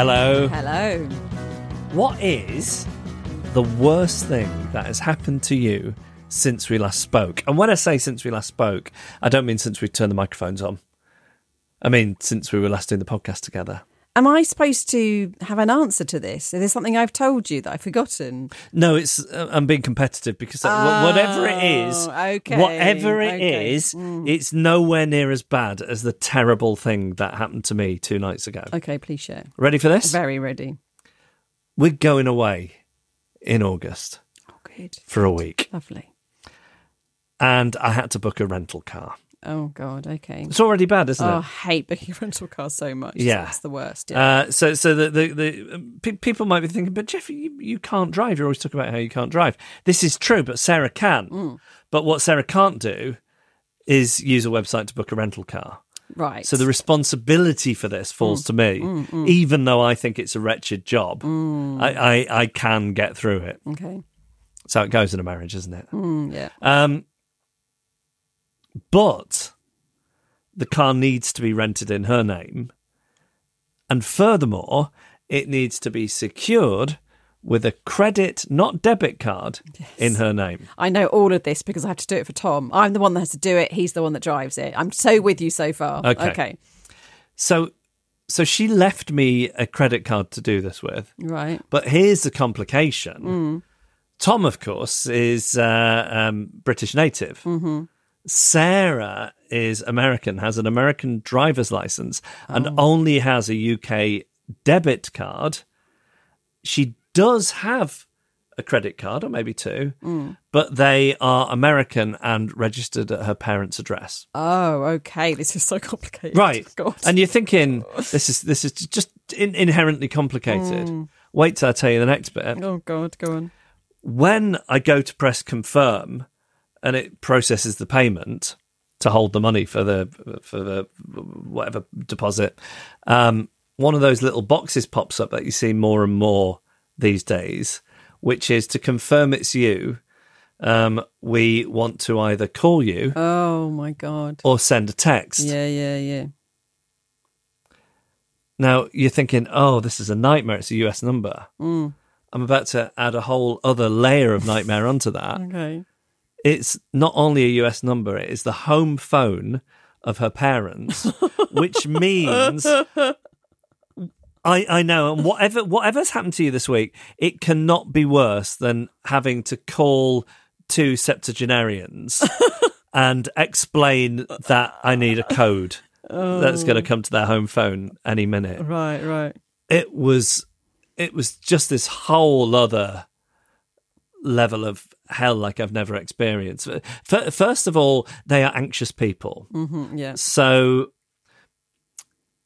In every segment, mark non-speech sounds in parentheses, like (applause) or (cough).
Hello. Hello. What is the worst thing that has happened to you since we last spoke? And when I say since we last spoke, I don't mean since we turned the microphones on. I mean since we were last doing the podcast together. Am I supposed to have an answer to this? Is there something I've told you that I've forgotten? No, it's uh, I'm being competitive because uh, whatever it is, Oh, okay, whatever it okay. is, Mm. it's nowhere near as bad as the terrible thing that happened to me two nights ago. Okay, please share. Ready for this? Very ready. We're going away in August Oh, good. for a week, Lovely. and I had to book a rental car. Oh, God. Okay. It's already bad, isn't Oh, it? I hate booking (laughs) rental cars so much. Yeah. It's the worst. Yeah. Uh, so, so the the, the um, pe- people might be thinking, but Geoff, you, you can't drive. You're always talking about how you can't drive. This is true, but Sarah can. Mm. But what Sarah can't do is use a website to book a rental car. right. So the responsibility for this falls to me, even though I think it's a wretched job. I, I I can get through it. Okay. So it goes in a marriage, isn't it? Mm, yeah. Um, but the car needs to be rented in her name. And furthermore, it needs to be secured with a credit, not debit card, in her name. I know all of this because I have to do it for Tom. I'm the one that has to do it. He's the one that drives it. I'm so with you so far. Okay. Okay. So, so she left me a credit card to do this with. Right. But here's the complication. Tom, of course, is uh, um, British native. Sarah is American, has an American driver's license, and oh. only has a UK debit card. She does have a credit card, or maybe two, mm. but they are American and registered at her parents' address. Oh, okay. This is so complicated. Right. (laughs) God. And you're thinking this is this is just in- inherently complicated. Mm. Wait till I tell you the next bit. oh, God. Go on. When I go to press confirm and it processes the payment to hold the money for the for the whatever deposit, um, one of those little boxes pops up that you see more and more these days, which is to confirm it's you. Um, we want to either call you Oh, my God. or send a text. Yeah, yeah, yeah. Now you're thinking, oh, this is a nightmare. It's a US number. Mm. I'm about to add a whole other layer of nightmare onto that. (laughs) Okay. It's not only a US number, it is the home phone of her parents, (laughs) which means I, I know, and whatever whatever's happened to you this week, it cannot be worse than having to call two septuagenarians (laughs) and explain that I need a code that's going to oh. come to their home phone any minute Right, right. it was it was just this whole other level of hell like I've never experienced. First of all, they are anxious people, hmm yeah. so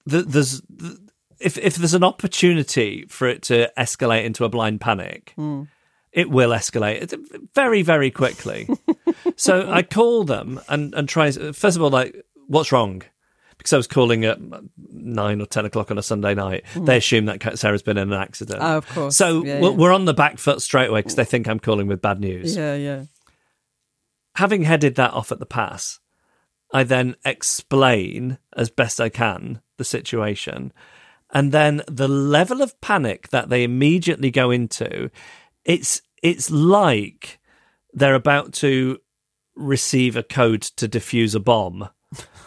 th- there's th- if if there's an opportunity for it to escalate into a blind panic, it will escalate very very quickly. (laughs) so I call them and and try. First of all, like, what's wrong? Because I was calling at nine or ten o'clock on a Sunday night, hmm. they assume that Sarah's been in an accident. Oh, of course. So Yeah, we're, yeah. we're on the back foot straight away because they think I'm calling with bad news. Yeah, yeah. Having headed that off at the pass, I then explain as best I can the situation. And then the level of panic that they immediately go into, it's it's like they're about to receive a code to defuse a bomb.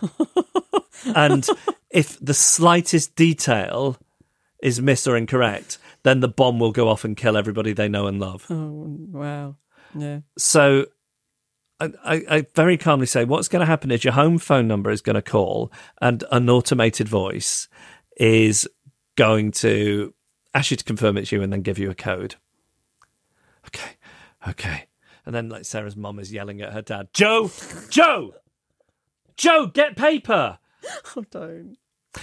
(laughs) and if the slightest detail is missed or incorrect, then the bomb will go off and kill everybody they know and love. Oh, wow. Yeah. So I, I, I very calmly say, what's going to happen is your home phone number is going to call, and an automated voice is going to ask you to confirm it's you and then give you a code. Okay, okay. And then, like, Sarah's mum is yelling at her dad, Joe, Joe, Joe, get paper. (laughs) Oh, don't.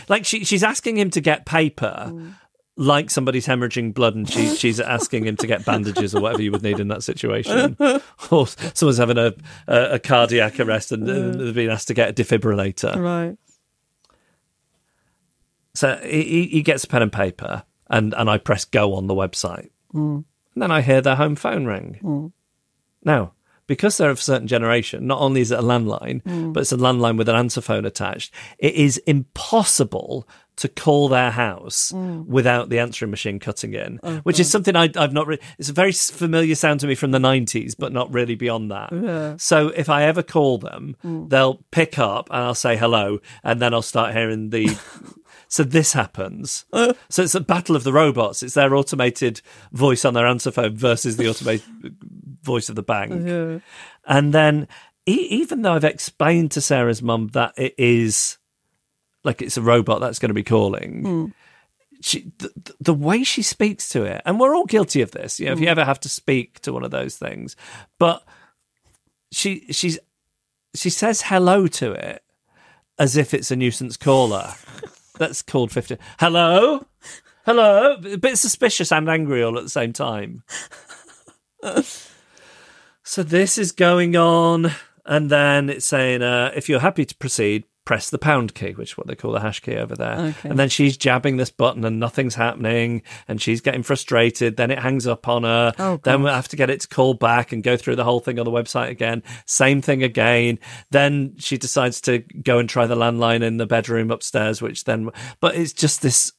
Like, she, she's asking him to get paper. Mm. Like somebody's hemorrhaging blood, and she, (laughs) she's asking him to get bandages or whatever you would need in that situation. or someone's having a, a, a cardiac arrest and, and they've been asked to get a defibrillator. Right. So he, he gets a pen and paper, and, and I press go on the website. Mm. And then I hear their home phone ring. Mm. Now, because they're of a certain generation, not only is it a landline, hmm. but it's a landline with an answer phone attached, it is impossible to call their house hmm. without the answering machine cutting in, oh, which is something I, I've not really, it's a very familiar sound to me from the 90s, but not really beyond that. So if I ever call them, hmm. they'll pick up and I'll say hello, and then I'll start hearing the. (laughs) So this happens. so it's a battle of the robots. It's their automated voice on their answer phone versus the automated (laughs) voice of the bank. And then, e- even though I've explained to Sarah's mum that it is like it's a robot that's going to be calling, hmm. she, the, the way she speaks to it, and we're all guilty of this. You know, if you hmm. ever have to speak to one of those things, but she she's she says hello to it as if it's a nuisance caller. (laughs) That's called 50. Hello? Hello? A bit suspicious and angry all at the same time. so this is going on, and then it's saying, uh, if you're happy to proceed, press the pound key, which is what they call the hash key over there. Okay. And then she's jabbing this button and nothing's happening, and she's getting frustrated. Then it hangs up on her. Oh, then we have to get it to call back and go through the whole thing on the website again. Same thing again. Then she decides to go and try the landline in the bedroom upstairs, which then, but it's just this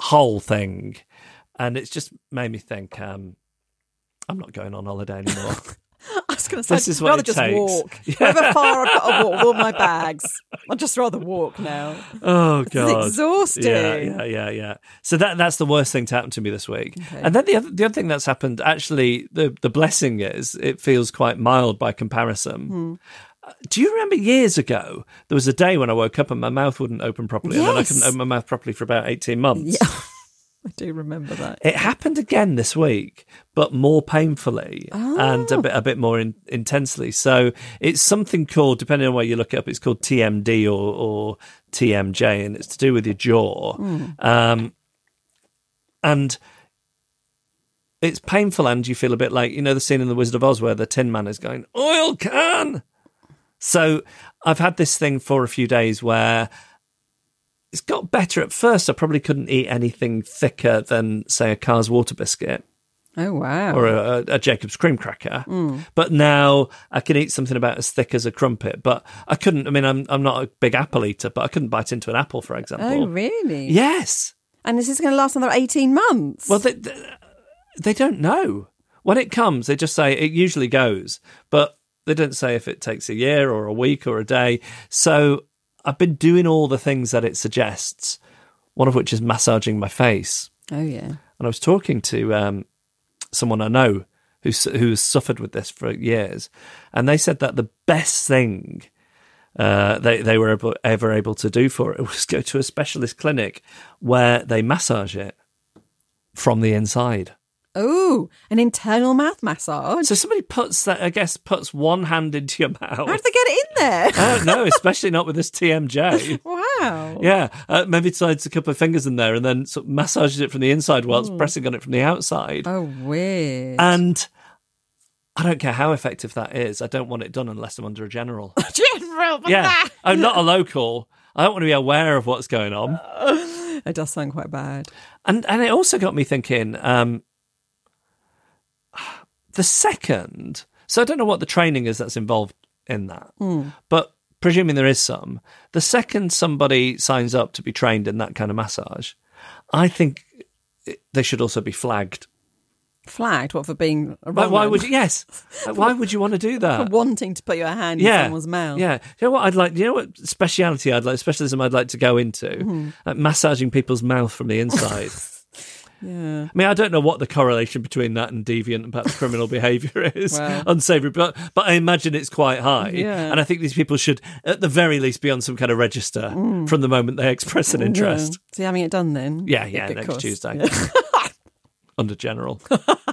whole thing. And it's just made me think, um, I'm not going on holiday anymore. (laughs) (laughs) I was going to say, This is I'd rather just takes. walk. (laughs) However far I've got to walk with all my bags, I'd just rather walk now. oh god, it's exhausting. Yeah, yeah, yeah, yeah. So that that's the worst thing to happen to me this week. And then the other the other thing that's happened, actually, the the blessing is it feels quite mild by comparison. Uh, Do you remember years ago there was a day when I woke up and my mouth wouldn't open properly, and then I couldn't open my mouth properly for about eighteen months. Yeah. (laughs) I do remember that. It happened again this week, but more painfully and a bit a bit more in, intensely. So it's something called, depending on where you look it up, it's called TMD or, or TMJ, and it's to do with your jaw. Um, and it's painful, and you feel a bit like you know the scene in The Wizard of Oz where the Tin Man is going oil can. So I've had this thing for a few days where it's got better at first. I probably couldn't eat anything thicker than, say, a Carr's water biscuit Oh, wow. or a, a Jacob's cream cracker. Hmm. But now I can eat something about as thick as a crumpet. But I couldn't. I mean, I'm I'm not a big apple eater, but I couldn't bite into an apple, for oh, example. oh, really? Yes. And this is this going to last another 18 months? Well, they they don't know when it comes. They just say it usually goes, but they don't say if it takes a year or a week or a day. So I've been doing all the things that it suggests. One of which is massaging my face. oh, yeah. and I was talking to um, someone I know who has suffered with this for years, and they said that the best thing uh, they they were able, ever able to do for it (laughs) was go to a specialist clinic where they massage it from the inside. Oh, an internal mouth massage. So somebody puts that, I guess, puts one hand into your mouth. How did they get it in there? I don't know, especially not with this TMJ. (laughs) wow. Yeah, uh, maybe slides a couple of fingers in there and then sort of massages it from the inside while it's pressing on it from the outside. Oh, weird. And I don't care how effective that is. I don't want it done unless I'm under a general. (laughs) General. yeah, I'm not a local. I don't want to be aware of what's going on. (laughs) It does sound quite bad. And and it also got me thinking. Um, the second, so I don't know what the training is that's involved in that, but presuming there is some, the second somebody signs up to be trained in that kind of massage, I think they should also be flagged. Flagged? What for being a Like, why would you, yes? Like, why would you want to do (laughs) that? for wanting to put your hand yeah, in someone's mouth? Yeah. You know what I'd like? You know what speciality I'd like? Specialism I'd like to go into? Mm-hmm. Like massaging people's mouth from the inside. (laughs) Yeah. I mean, I don't know what the correlation between that and deviant and perhaps criminal (laughs) behaviour is, unsavoury, but but I imagine it's quite high. Yeah. And I think these people should, at the very least, be on some kind of register mm. from the moment they express an interest. Yeah. So having it done then? Yeah, yeah, next course. Tuesday. Yeah. (laughs) Under general. (laughs)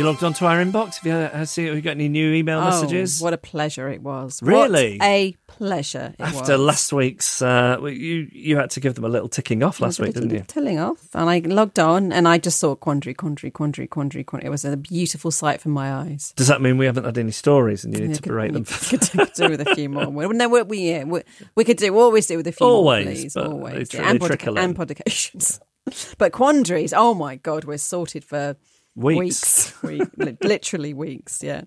You logged onto our inbox? Have you, have you, got any new email messages? Oh, what a pleasure it was. Really? What a pleasure it After was. last week's, uh, you you had to give them a little ticking off last week, didn't you? Telling off. And I logged on and I just saw quandary, quandary, quandary, quandary, quandary. It was a beautiful sight for my eyes. Does that mean we haven't had any stories and you need Yeah, to could- berate we them? (laughs) Could, could do with a few more. (laughs) No, we, we, yeah, we, we could do, always do with a few Always, more, please. always. yeah. and, in. and publications. (laughs) but quandaries, oh my God, we're sorted for Weeks. weeks. Week- literally weeks, yeah.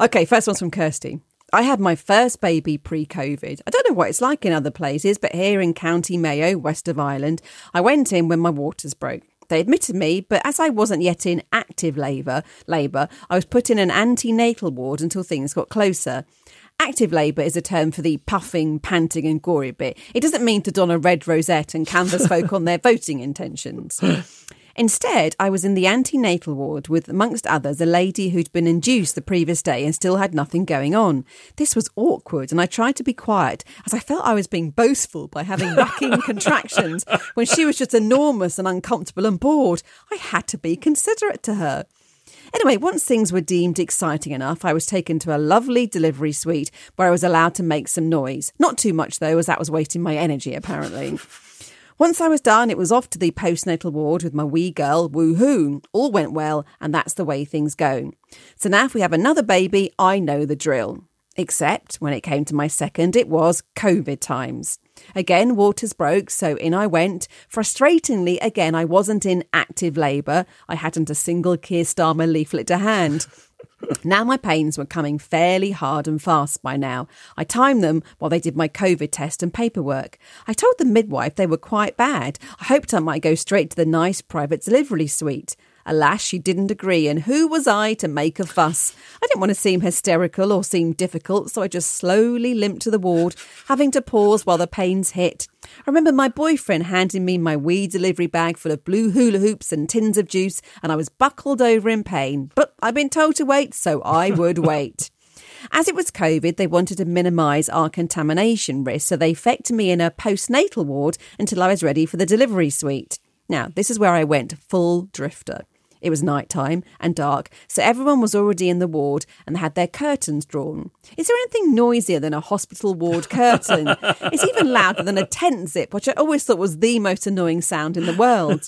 Okay, first one's from Kirsty. I had my first baby pre COVID. I don't know what it's like in other places, but here in County Mayo, west of Ireland, I went in when my waters broke. They admitted me, but as I wasn't yet in active labour, labour, I was put in an antenatal ward until things got closer. Active labour is a term for the puffing, panting, and gory bit. It doesn't mean to don a red rosette and canvass (laughs) folk on their voting intentions. Instead, I was in the antenatal ward with, amongst others, a lady who'd been induced the previous day and still had nothing going on. This was awkward, and I tried to be quiet as I felt I was being boastful by having racking (laughs) contractions when she was just enormous and uncomfortable and bored. I had to be considerate to her. Anyway, once things were deemed exciting enough, I was taken to a lovely delivery suite where I was allowed to make some noise. Not too much, though, as that was wasting my energy, apparently. Once I was done, it was off to the postnatal ward with my wee girl, woohoo. All went well, and that's the way things go. So now if we have another baby, I know the drill. Except when it came to my second, it was COVID times. Again, waters broke, so in I went. Frustratingly, again, I wasn't in active labour. I hadn't a single Keir Starmer leaflet to hand. Now my pains were coming fairly hard and fast by now. I timed them while they did my COVID test and paperwork. I told the midwife they were quite bad. I hoped I might go straight to the nice private delivery suite. Alas, she didn't agree, and who was I to make a fuss? I didn't want to seem hysterical or seem difficult, so I just slowly limped to the ward, having to pause while the pains hit. I remember my boyfriend handing me my wee delivery bag full of blue hula hoops and tins of juice, and I was buckled over in pain. But I'd been told to wait, so I (laughs) would wait. As it was COVID, they wanted to minimise our contamination risk, so they fecked me in a postnatal ward until I was ready for the delivery suite. Now, this is where I went full drifter. It was night time and dark, so everyone was already in the ward and had their curtains drawn. Is there anything noisier than a hospital ward curtain? (laughs) it's even louder than a tent zip, which I always thought was the most annoying sound in the world.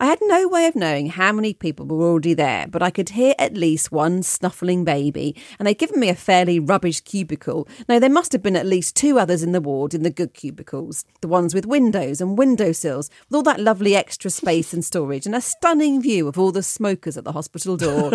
I had no way of knowing how many people were already there, but I could hear at least one snuffling baby, and they'd given me a fairly rubbish cubicle. Now, there must have been at least two others in the ward in the good cubicles, the ones with windows and windowsills, with all that lovely extra space and storage, and a stunning view of all the smokers at the hospital door.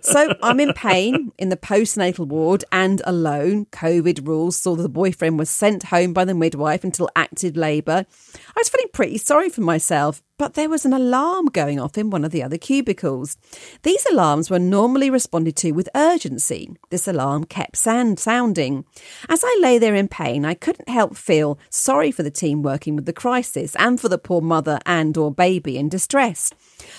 so I'm in pain in the postnatal ward and alone. COVID rules saw that the boyfriend was sent home by the midwife until active labour. I was feeling pretty sorry for myself, but there was an alarm going off in one of the other cubicles. These alarms were normally responded to with urgency. This alarm kept sound sounding. As I lay there in pain, I couldn't help feel sorry for the team working with the crisis and for the poor mother and or baby in distress.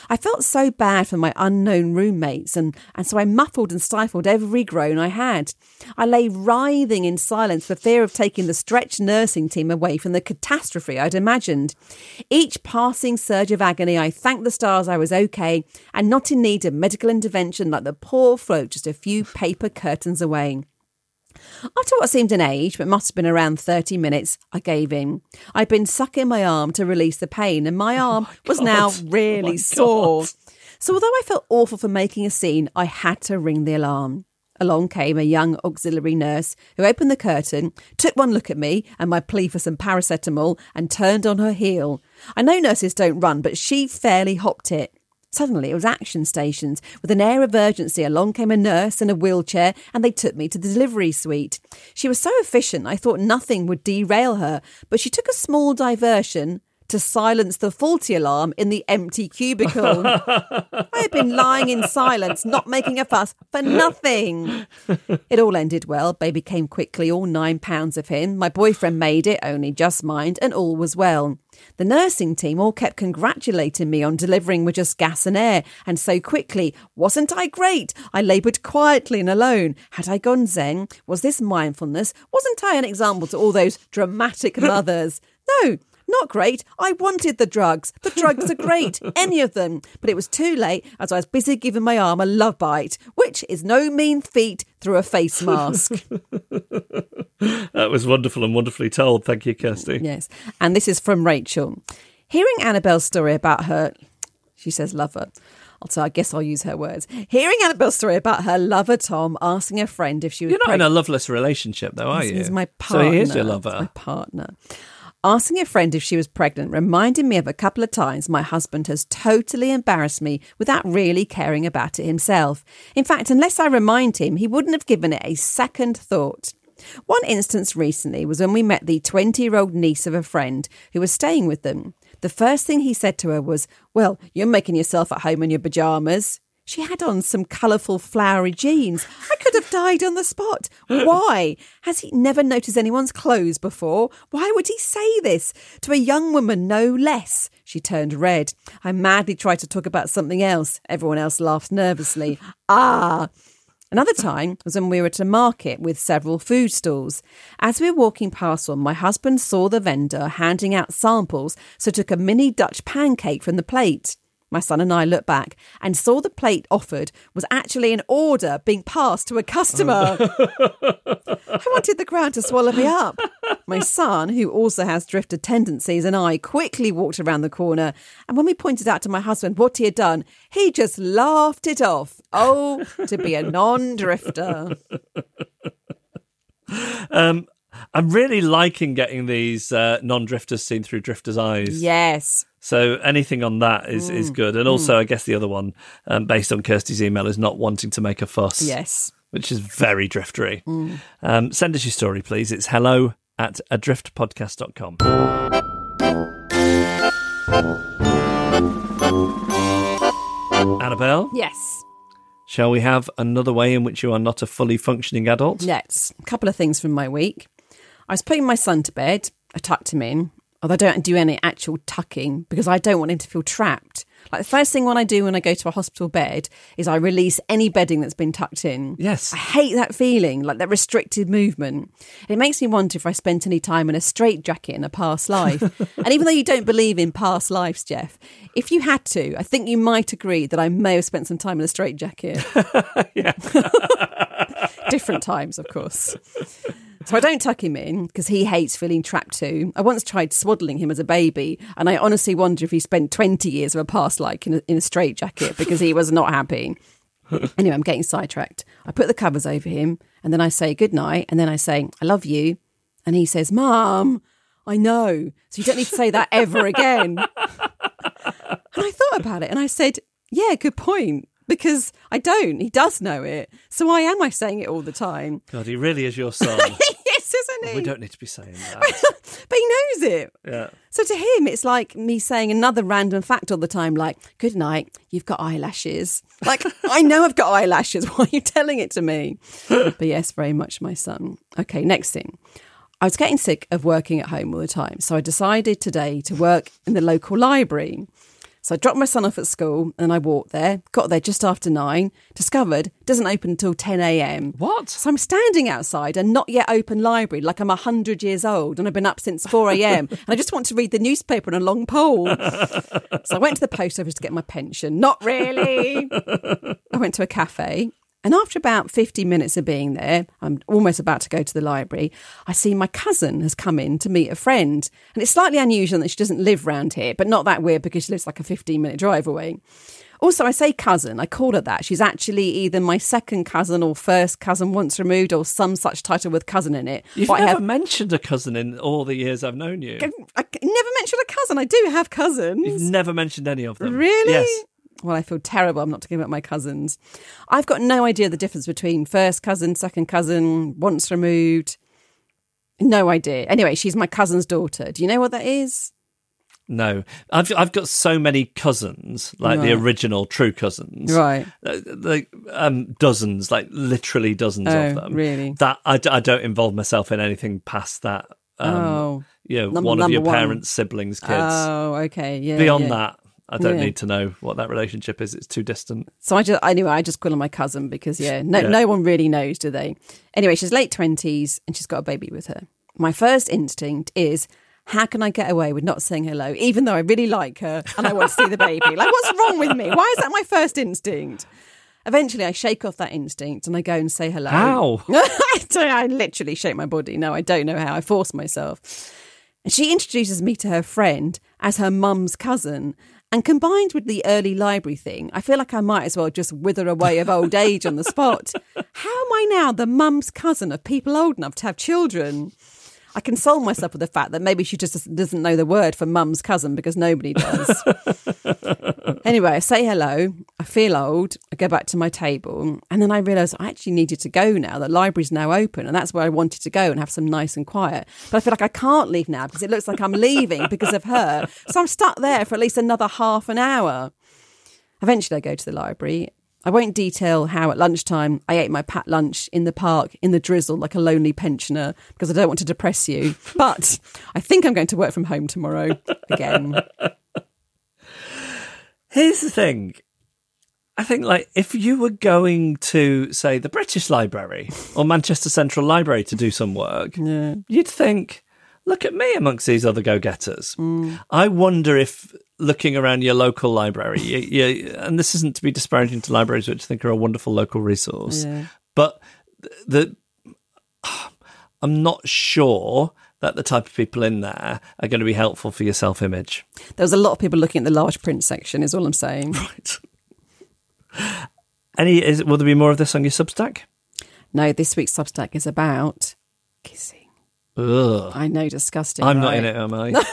I felt so bad for my unknown roommates, and, and so I muffled and stifled every groan I had. I lay writhing in silence for fear of taking the stretched nursing team away from the catastrophe I'd imagined. Each passing surge of agony, I thanked the stars I was okay and not in need of medical intervention like the poor float just a few paper curtains away. After what seemed an age, but must have been around 30 minutes, I gave in. I'd been sucking my arm to release the pain, and my arm was now really my sore. God. So, although I felt awful for making a scene, I had to ring the alarm. Along came a young auxiliary nurse who opened the curtain, took one look at me and my plea for some paracetamol, and turned on her heel. I know nurses don't run, but she fairly hopped it. Suddenly, it was action stations. With an air of urgency, along came a nurse in a wheelchair and they took me to the delivery suite. She was so efficient, I thought nothing would derail her, but she took a small diversion to silence the faulty alarm in the empty cubicle. (laughs) I had been lying in silence, not making a fuss for nothing. It all ended well. Baby came quickly, all nine pounds of him. My boyfriend made it, only just mind, and all was well. The nursing team all kept congratulating me on delivering with just gas and air, and so quickly. Wasn't I great? I laboured quietly and alone. Had I gone zen? Was this mindfulness? Wasn't I an example to all those dramatic (laughs) mothers? No, not great. I wanted the drugs. The drugs are great, (laughs) any of them. But it was too late as I was busy giving my arm a love bite, which is no mean feat through a face (laughs) mask. That was wonderful and wonderfully told. Thank you, Kirsty. yes. And this is from Rachel. Hearing Annabel's story about her, she says, lover. So I guess I'll use her words. Hearing Annabel's story about her lover Tom asking a friend if she was You're not in a loveless relationship, though, are you? He's my partner. So he is your lover. my partner. Asking a friend if she was pregnant reminded me of a couple of times my husband has totally embarrassed me without really caring about it himself. In fact, unless I remind him, he wouldn't have given it a second thought. One instance recently was when we met the 20 year old niece of a friend who was staying with them. The first thing he said to her was, Well, you're making yourself at home in your pyjamas. She had on some colourful flowery jeans. I could have died on the spot. Why? Has he never noticed anyone's clothes before? Why would he say this? To a young woman, no less. She turned red. I madly tried to talk about something else. Everyone else laughed nervously. Ah! Another time was when we were at a market with several food stalls. As we were walking past one, my husband saw the vendor handing out samples, so took a mini Dutch pancake from the plate. My son and I looked back and saw the plate offered was actually an order being passed to a customer. (laughs) I wanted the crowd to swallow me up. My son, who also has drifter tendencies, and I quickly walked around the corner. And when we pointed out to my husband what he had done, he just laughed it off. Oh, to be a non drifter. (laughs) Um, I'm really liking getting these uh, non-drifters seen through drifters' eyes. Yes. So anything on that is, is Mm. good. And also, I guess the other one, um, based on Kirsty's email, is not wanting to make a fuss. Yes. Which is very driftery. Mm. Um, send us your story, please. It's hello at adriftpodcast.com. Annabel, Yes. shall we have another way in which you are not a fully functioning adult? Yes. A couple of things from my week. I was putting my son to bed. I tucked him in, although I don't do any actual tucking because I don't want him to feel trapped. Like the first thing when I do when I go to a hospital bed is I release any bedding that's been tucked in. Yes. I hate that feeling, like that restricted movement. It makes me wonder if I spent any time in a straitjacket in a past life. (laughs) and even though you don't believe in past lives, Geoff, if you had to, I think you might agree that I may have spent some time in a straitjacket. (laughs) (laughs) Different times, of course. So I don't tuck him in because he hates feeling trapped too. I once tried swaddling him as a baby, and I honestly wonder if he spent 20 years of a past life in a, in a straitjacket because he was not happy. anyway, I'm getting sidetracked. I put the covers over him, and then I say good night, and then I say, I love you. And he says, Mom, I know. So you don't need to say that ever again. and I thought about it, and I said, Yeah, good point. Because I don't. He does know it. So why am I saying it all the time? God, he really is your son. (laughs) yes, isn't he? we don't need to be saying (laughs) that. but he knows it. Yeah. So to him, it's like me saying another random fact all the time, like, good night, you've got eyelashes. Like, I know I've got eyelashes. (laughs) Why are you telling it to me? but yes, very much my son. Okay, next thing. I was getting sick of working at home all the time. So I decided today to work in the local library. So I dropped my son off at school and I walked there, got there just after nine, discovered doesn't open until 10 a.m. What? So I'm standing outside a not yet open library like I'm 100 years old and I've been up since 4 a.m. (laughs) and I just want to read the newspaper on a long pole. (laughs) so I went to the post office to get my pension. Not really. (laughs) I went to a cafe. And after about 50 minutes of being there, I'm almost about to go to the library. I see my cousin has come in to meet a friend. And it's slightly unusual that she doesn't live round here, but not that weird because she lives like a 15 minute drive away. Also, I say cousin. I call her that. She's actually either my second cousin or first cousin once removed, or some such title with cousin in it. You've But I never have- mentioned a cousin in all the years I've known you. I never mentioned a cousin. I do have cousins. You've never mentioned any of them. Really? Yes. Well, I feel terrible. I'm not talking about my cousins. I've got no idea the difference between first cousin, second cousin, once removed. No idea. Anyway, she's my cousin's daughter. Do you know what that is? No, I've I've got so many cousins, like the original true cousins, Right. Uh, like um, dozens, like literally dozens Oh, of them. really? That I don't involve myself in anything past that. Um, oh. you know, one of your one. parents' siblings' kids. Oh, okay. Yeah. Beyond yeah. that, I don't Yeah. need to know what that relationship is. It's too distant. So I just anyway, I just call her my cousin because yeah, no Yeah. no one really knows, do they? Anyway, she's late twenties and she's got a baby with her. My first instinct is how can I get away with not saying hello, even though I really like her and I want to see the baby? (laughs) Like, what's wrong with me? Why is that my first instinct? Eventually, I shake off that instinct and I go and say hello. How? (laughs) I, I literally shake my body. No, I don't know how. I force myself. And she introduces me to her friend as her mum's cousin. And combined with the early library thing, I feel like I might as well just wither away of old age on the spot. (laughs) How am I now the mum's cousin of people old enough to have children? I console myself with the fact that maybe she just doesn't know the word for mum's cousin because nobody does. (laughs) anyway, I say hello. I feel old. I go back to my table. And then I realise I actually needed to go now. The library's now open. And that's where I wanted to go and have some nice and quiet. But I feel like I can't leave now because it looks like I'm leaving because of her. So I'm stuck there for at least another half an hour. Eventually, I go to the library. I won't detail how at lunchtime I ate my pat lunch in the park in the drizzle like a lonely pensioner because I don't want to depress you. (laughs) But I think I'm going to work from home tomorrow again. Here's the thing. I think, like, if you were going to, say, the British Library or Manchester Central Library to do some work, Yeah. you'd think, look at me amongst these other go getters. Hmm. I wonder if looking around your local library, you, you, and this isn't to be disparaging to libraries, which I think are a wonderful local resource, Yeah. but the (sighs) I'm not sure that the type of people in there are going to be helpful for your self image. There was a lot of people looking at the large print section, is all I'm saying. Right. (laughs) Any is will there be more of this on your Substack? No, this week's Substack is about kissing. Ugh. I know, disgusting. I'm not right? in it, am I? (laughs) what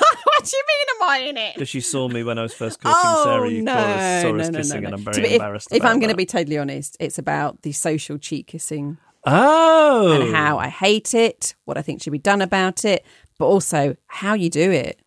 do you mean, am I in it? Because you saw me when I was first courting Oh, Sarah, you no, saw us, saw no, us no, kissing, no, no. and I'm very be- if- embarrassed. If, about I'm going to be totally honest, it's about the social cheek kissing oh, and how I hate it, what I think should be done about it, but also how you do it.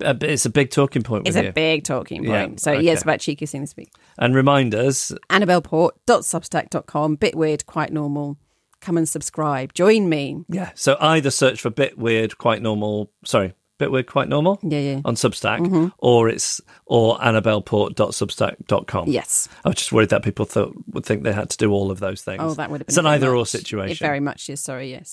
It's a big talking point It's you. a big talking Yeah, point. so, yeah, it's okay. about cheek kissing this week. and reminders: AnnabelPort.substack.com, bit weird, quite normal. Come and subscribe. Join me. yeah. So either search for bit weird, quite normal. Sorry, bit weird, quite normal. Yeah, yeah. On Substack, mm-hmm. or it's or AnnabelPort.substack.com. Yes. I was just worried that people thought would think they had to do all of those things. Oh, that would have been It's an either or much- situation. It very much is. Sorry, yes.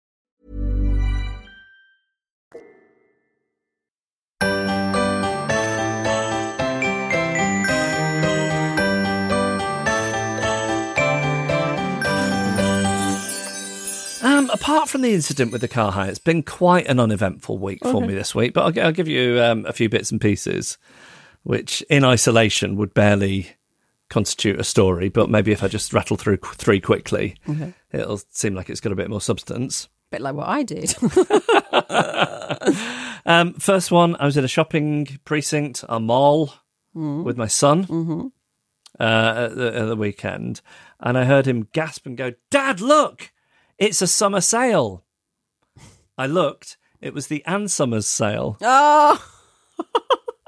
apart from the incident with the car hire, it's been quite an uneventful week for me this week. But I'll, I'll give you um, a few bits and pieces, which in isolation would barely constitute a story. But maybe if I just rattle through qu- three quickly, it'll seem like it's got a bit more substance. A bit like what I did. (laughs) Um, first one, I was in a shopping precinct, a mall, with my son uh, at, the, at the weekend, and I heard him gasp and go, "Dad, look! It's a summer sale." I looked; it was the Ann Summers sale. oh, (laughs)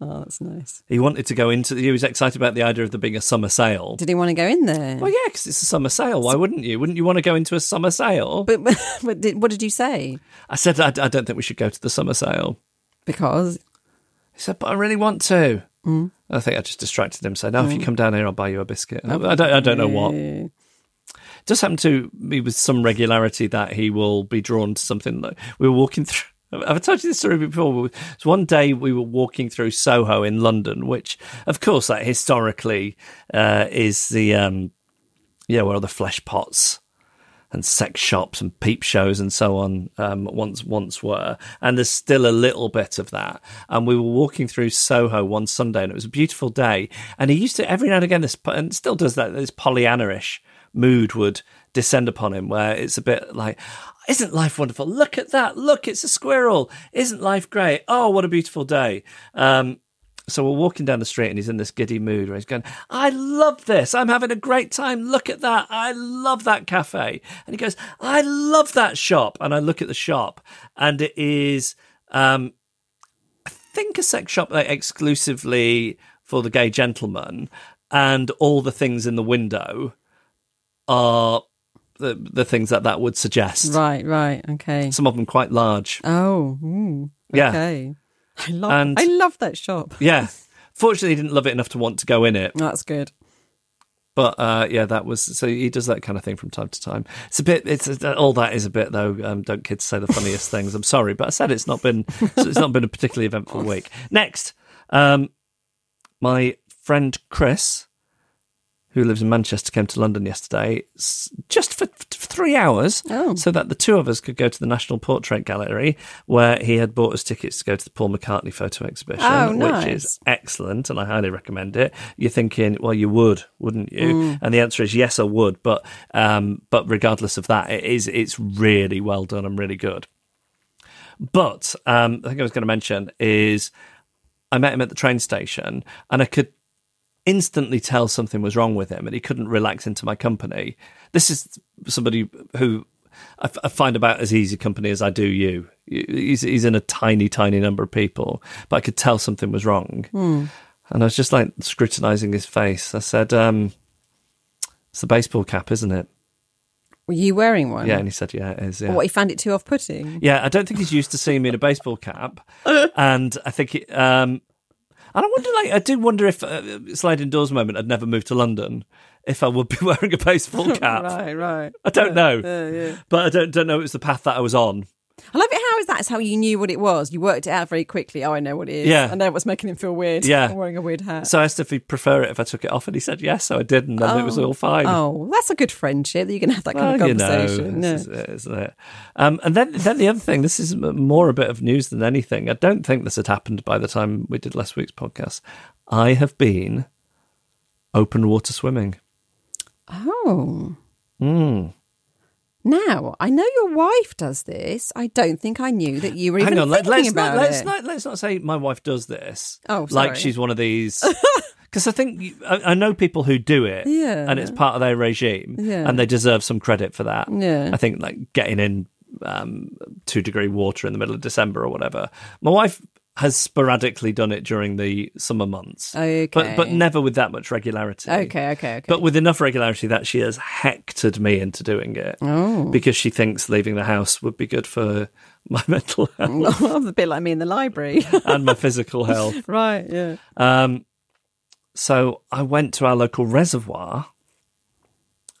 Oh, that's nice. He wanted to go into. He was excited about the idea of there being a summer sale. Did he want to go in there? Well, yeah, because it's a summer sale. Why wouldn't you? Wouldn't you want to go into a summer sale? But, but, (laughs) but did, what did you say? I said, I, I don't think we should go to the summer sale. Because He said, but I really want to. Mm. I think I just distracted him. Said, no, if you come down here, I'll buy you a biscuit. I, I don't, I don't know what. Does happen to me with some regularity that he will be drawn to something. Like we were walking through. I've told you this story before? So one day we were walking through Soho in London, which, of course, like historically uh, is the um, yeah where all the flesh pots and sex shops and peep shows and so on um, once once were, and there's still a little bit of that. And we were walking through Soho one Sunday, and it was a beautiful day. And he used to every now and again this and still does that this Pollyanna-ish mood would descend upon him, where it's a bit like. Isn't life wonderful? Look at that. Look, it's a squirrel. Isn't life great? Oh, what a beautiful day. Um, so we're walking down the street and he's in this giddy mood where he's going, I love this. I'm having a great time. Look at that. I love that cafe. And he goes, I love that shop. And I look at the shop and it is, um, I think a sex shop like, exclusively for the gay gentleman. And all the things in the window are the, the things that that would suggest. Right, right, okay. Some of them quite large. Oh, Yeah. okay. I love, And- I love that shop. (laughs) Yeah. Fortunately, he didn't love it enough to want to go in it. That's good. But uh, yeah, that was so he does that kind of thing from time to time. It's a bit. It's all that is a bit though. Um, don't kids say the funniest (laughs) things? I'm sorry, but I said it's not been. it's not been a particularly eventful week. Next, um, my friend Chris, who lives in Manchester, came to London yesterday just for, for three hours, Oh. so that the two of us could go to the National Portrait Gallery, where he had bought us tickets to go to the Paul McCartney photo exhibition, Oh, which is excellent, and I highly recommend it. You're thinking, well, you would, wouldn't you? Mm. And the answer is yes, I would. But um, but regardless of that, it is it's really well done and really good. But um, the thing I was going to mention is I met him at the train station, and I could instantly tell something was wrong with him, and he couldn't relax into my company. This is somebody who. I, f- I find about as easy company as I do you. He's, he's in a tiny, tiny number of people, but I could tell something was wrong. And I was just like scrutinizing his face. I said, um, It's the baseball cap, isn't it? Were you wearing one? Yeah. And he said, Yeah, it is. Yeah. What, he found it too off putting? Yeah, I don't think he's used to seeing me in a baseball cap, (laughs) and I think, it, um, and I wonder, like, I do wonder if uh, sliding doors moment I'd never moved to London, if I would be (laughs) wearing a baseball (laughs) cap. Right, right. I don't know, Yeah, yeah. but I don't don't know it was the path that I was on. I love it how is that's how you knew what it was. You worked it out very quickly. Oh, I know what it is. Yeah. I know what's making him feel weird. Yeah. I'm wearing a weird hat. So I asked if he'd prefer it if I took it off, and he said yes. So I did, and then it was all fine. Oh, that's a good friendship that you can have that kind Well, of you know, conversation. Yeah. is it, isn't it? Um, and then, then the other thing, this is more a bit of news than anything. I don't think this had happened by the time we did last week's podcast. I have been open water swimming. Oh. Hmm. Now, I know your wife does this. I don't think I knew that you were even Hang on, let, thinking let's about not let's it. not let's not say my wife does this. Oh, like she's one of these. (laughs) Because I think you- I, I know people who do it, Yeah. and it's part of their regime, Yeah. and they deserve some credit for that. Yeah. I think like getting in um, two degree water in the middle of December or whatever. My wife has sporadically done it during the summer months, Okay. but but never with that much regularity. Okay, okay, okay. But with enough regularity that she has hectored me into doing it Oh. because she thinks leaving the house would be good for (laughs) my mental health (laughs) a bit like me in the library. (laughs) and my physical health. right, yeah. Um, so I went to our local reservoir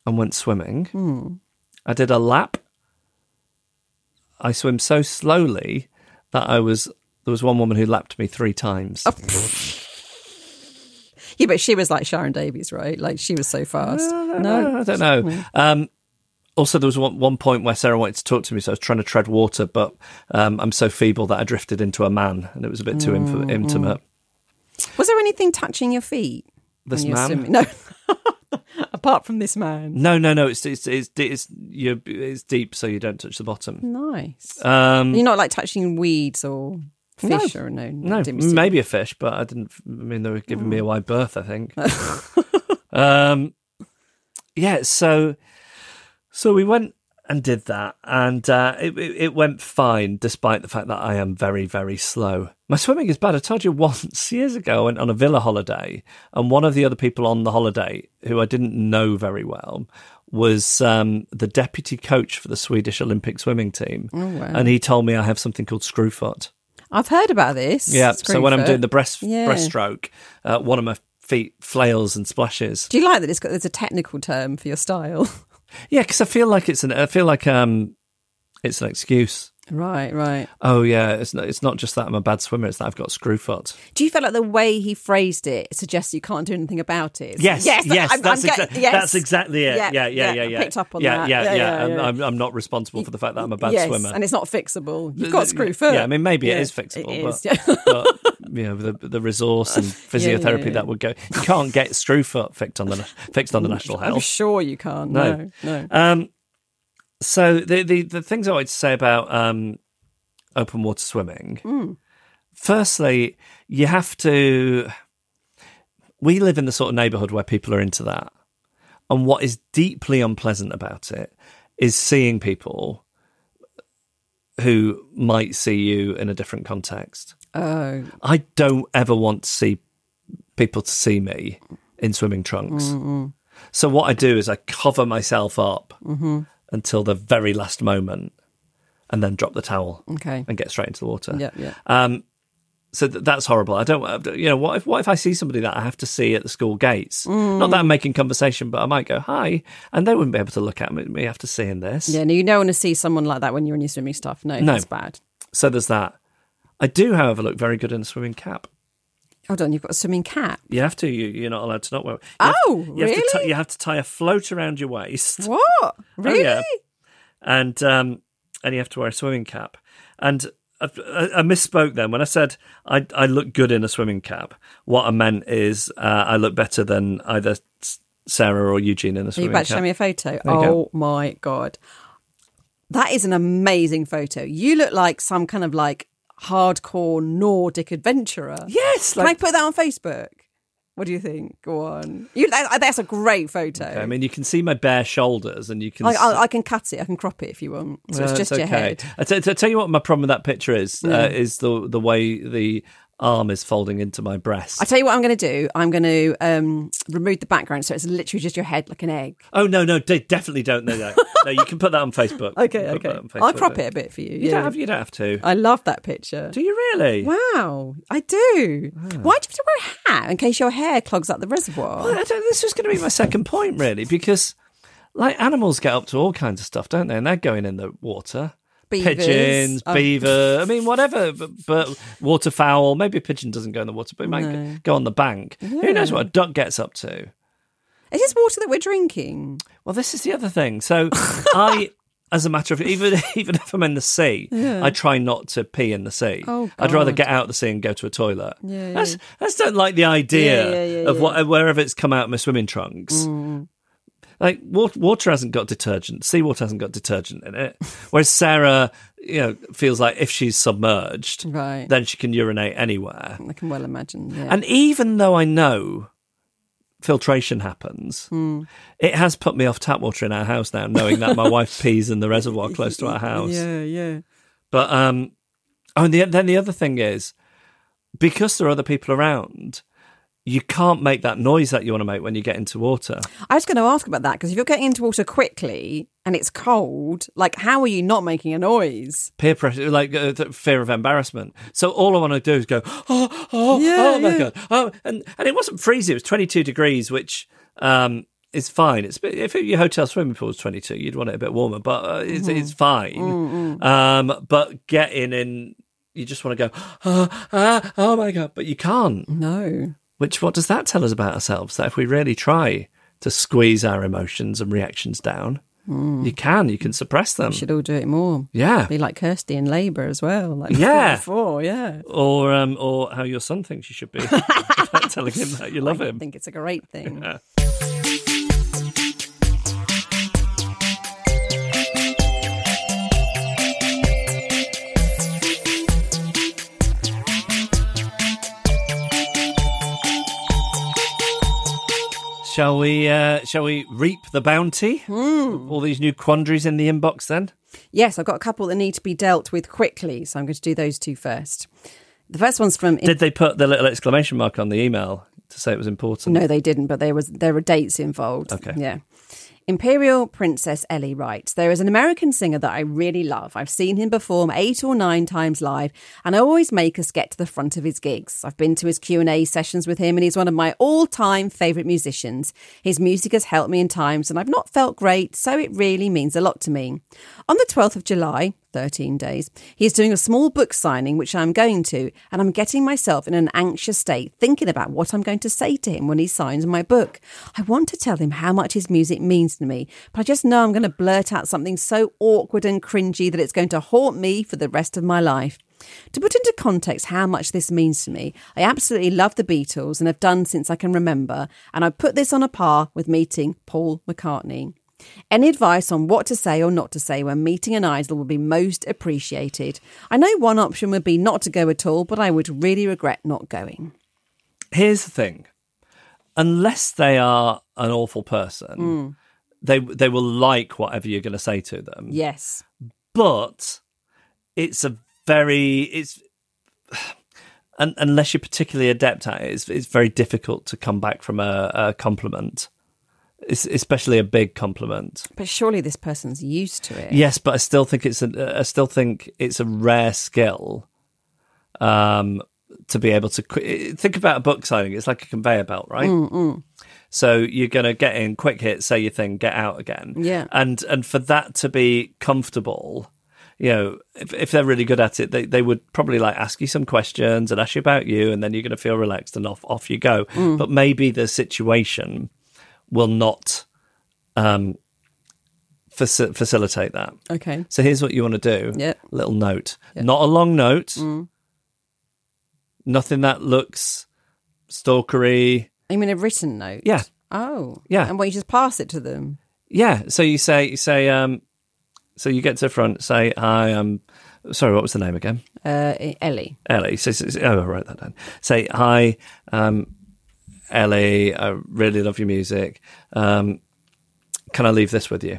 and went swimming. Hmm. I did a lap. I swim so slowly that I was there was one woman who lapped me three times. Oh. Yeah, but she was like Sharron Davies, right? Like she was so fast. No, I don't know. Um, also, there was one, one point where Sarah wanted to talk to me, so I was trying to tread water, but um, I'm so feeble that I drifted into a man, and it was a bit too Mm, inf- intimate. Was there anything touching your feet? This man? swimming? No. (laughs) Apart from this man. No, no, no. It's it's it's it's, you it's deep, so you don't touch the bottom. Nice. Um, You're not like touching weeds or fish or no. no, maybe a fish, but I didn't. I mean, they were giving me a wide berth. I think. (laughs) (laughs) um, yeah. So, so we went and did that, and uh, it, it it went fine, despite the fact that I am very very slow. My swimming is bad. I told you (laughs) once years ago. I went on a villa holiday, and one of the other people on the holiday, who I didn't know very well, was um, the deputy coach for the Swedish Olympic swimming team, Oh, wow. and he told me I have something called screw foot. I've heard about this. Yeah. So when I'm doing the breast Yeah. breaststroke, uh, one of my feet flails and splashes. Do you like that it's got there's a technical term for your style? (laughs) Yeah, because I feel like it's an I feel like um, it's an excuse. Right, right. Oh yeah, it's not, it's not just that I'm a bad swimmer; it's that I've got screw foot. Do you feel like the way he phrased it suggests you can't do anything about it? Yes, yes, I'm- I'm that's, get- yes. that's exactly it. Yeah, Yeah, yeah, yeah, yeah, yeah. Picked up on yeah, that. Yeah, Yeah, yeah, yeah, yeah. I'm, I'm not responsible for the fact that I'm a bad yes, swimmer. and it's not fixable. You've got screw foot. Yeah, I mean maybe Yeah, it is fixable, It is, but, yeah. but you know the the resource and (laughs) physiotherapy yeah. that would go. You can't get screw foot fixed on the fixed on the (laughs) national I'm health. sure you can't. No. No, no. Um, so the, the the things I wanted to say about um, open water swimming. Hmm. Firstly, you have to. We live in the sort of neighbourhood where people are into that, and what is deeply unpleasant about it is seeing people who might see you in a different context. Oh, I don't ever want to see people to see me in swimming trunks. Mm-hmm. So what I do is I cover myself up until the very last moment, and then drop the towel okay. and get straight into the water. Yeah, yeah. Um, so th- that's horrible. I don't, you know, what if what if I see somebody that I have to see at the school gates? Not that I'm making conversation, but I might go hi, and they wouldn't be able to look at me, me after seeing this. Yeah, no, you don't want to see someone like that when you're in your swimming stuff. No, No. that's bad. So there's that. I do, however, look very good in a swimming cap. Hold on, you've got a swimming cap. You have to. You, you're not allowed to not wear. You have- Oh, you have To really? you have to tie a float around your waist. What? Really? (laughs) Oh, yeah. and um, and you have to wear a swimming cap. And I, I I misspoke then when I said I I look good in a swimming cap. What I meant is uh, I look better than either Sarah or Eugene in a Are you swimming about to cap. show me a photo? you Oh go. my god, that is an amazing photo. You look like some kind of like hardcore Nordic adventurer. yes, Can like I put that on Facebook? What do you think? Go on. You, that's a great photo. I mean, you can see my bare shoulders, and you can. I can cut it. I can crop it if you want. So it's Uh, just your head. I t- t- tell you what, my problem with that picture is uh, is the the way the arm is folding into my breast. I tell you what I'm going to do. I'm going to um, remove the background so it's literally just your head like an egg. oh no, no, de- definitely don't know that. (laughs) no, you can put that on Facebook. Okay, okay. on I'll crop it a bit for you. You yeah. don't have. You don't have to. I love that picture. Do you really? Wow, I do. Why do you have to wear a hat in case your hair clogs up the reservoir? Well, this was going to be my second point, really, because like animals get up to all kinds of stuff, don't they? And they're going in the water. Beavers. Pigeons, Oh. beaver, I mean, whatever, but, but waterfowl. Maybe a pigeon doesn't go in the water, but it might No. go on the bank. Who knows what a duck gets up to? Is this water that we're drinking? Well, this is the other thing. So, (laughs) I, as a matter of even (laughs) even if I'm in the sea, I try not to pee in the sea. Oh, I'd rather get out of the sea and go to a toilet. Yeah, That's, I just don't like the idea Yeah, yeah, yeah, of yeah. what wherever it's come out of my swimming trunks. Mm. Like water, water hasn't got detergent. Seawater hasn't got detergent in it. (laughs) Whereas Sarah, you know, feels like if she's submerged, Right. then she can urinate anywhere. I can well imagine. Yeah. And even though I know filtration happens, Hmm. it has put me off tap water in our house now, knowing that my wife (laughs) pees in the reservoir close to our (laughs) house. Yeah, yeah. But um, oh, and the, then the other thing is because there are other people around, you can't make that noise that you want to make when you get into water. I was going to ask about that because if you're getting into water quickly and it's cold, like how are you not making a noise? Peer pressure, like uh, th- fear of embarrassment. So all I want to do is go, oh, oh, Yeah, oh my yeah. god, oh, and and it wasn't freezing; it was twenty two degrees, which um is fine. It's if your hotel swimming pool was twenty two, you'd want it a bit warmer, but uh, it's Mm-hmm. it's fine. Um, but getting in, you just want to go, oh, ah, oh my god, but you can't. No. Which what does that tell us about ourselves? That if we really try to squeeze our emotions and reactions down, you can, you can suppress them. We should all do it more. Yeah. Be like Kirsty in Labour as well. Like Yeah. Before, yeah. or um, or how your son thinks you should be, (laughs) telling him that you love I him. I think it's a great thing. Yeah. Shall we? Uh, shall we reap the bounty? All these new quandaries in the inbox. Then Yes, I've got a couple that need to be dealt with quickly, so I'm going to do those two first. The first one's from. did they put the little exclamation mark on the email to say it was important? No, they didn't, but there was there were dates involved. Okay. Yeah. Imperial Princess Ellie writes, There is an American singer that I really love. I've seen him perform eight or nine times live, and I always make us get to the front of his gigs. I've been to his Q&A sessions with him, and he's one of my all-time favourite musicians. His music has helped me in times, and I've not felt great, so it really means a lot to me. On the 12th of July, 13 days. He is doing a small book signing, which I'm going to, and I'm getting myself in an anxious state, thinking about what I'm going to say to him when he signs my book. I want to tell him how much his music means to me, but I just know I'm going to blurt out something so awkward and cringy that it's going to haunt me for the rest of my life. To put into context how much this means to me, I absolutely love the Beatles and have done since I can remember, and I put this on a par with meeting Paul McCartney. Any advice on what to say or not to say when meeting an idol would be most appreciated. I know one option would be not to go at all, but I would really regret not going. Here's the thing: unless they are an awful person, hmm. they they will like whatever you're going to say to them. Yes. but it's a very it's (sighs) un, unless you're particularly adept at it, it's, it's very difficult to come back from a, a compliment, it's, especially a big compliment. But surely this person's used to it. Yes, but I still think it's a, I still think it's a rare skill. Um, to be able to qu- think about a book signing, it's like a conveyor belt, right? Mm, mm. So you're going to get in, quick hit, say your thing, get out again. Yeah. And and for that to be comfortable, you know, if, if they're really good at it, they, they would probably like ask you some questions and ask you about you, and then you're going to feel relaxed and off off you go. Mm. But maybe the situation will not um, faci- facilitate that. Okay. So here's what you want to do. Yep. Little note, not a long note. Mm. Nothing that looks stalkery. I mean a written note. Yeah. Oh. Yeah. And what you just pass it to them. Yeah. So you say you say um so you get to the front, say, Hi, I'm sorry, what was the name again? Uh, Ellie. Ellie. So, so, oh, I'll write that down. Say, Hi, um Ellie, I really love your music. Um can I leave this with you?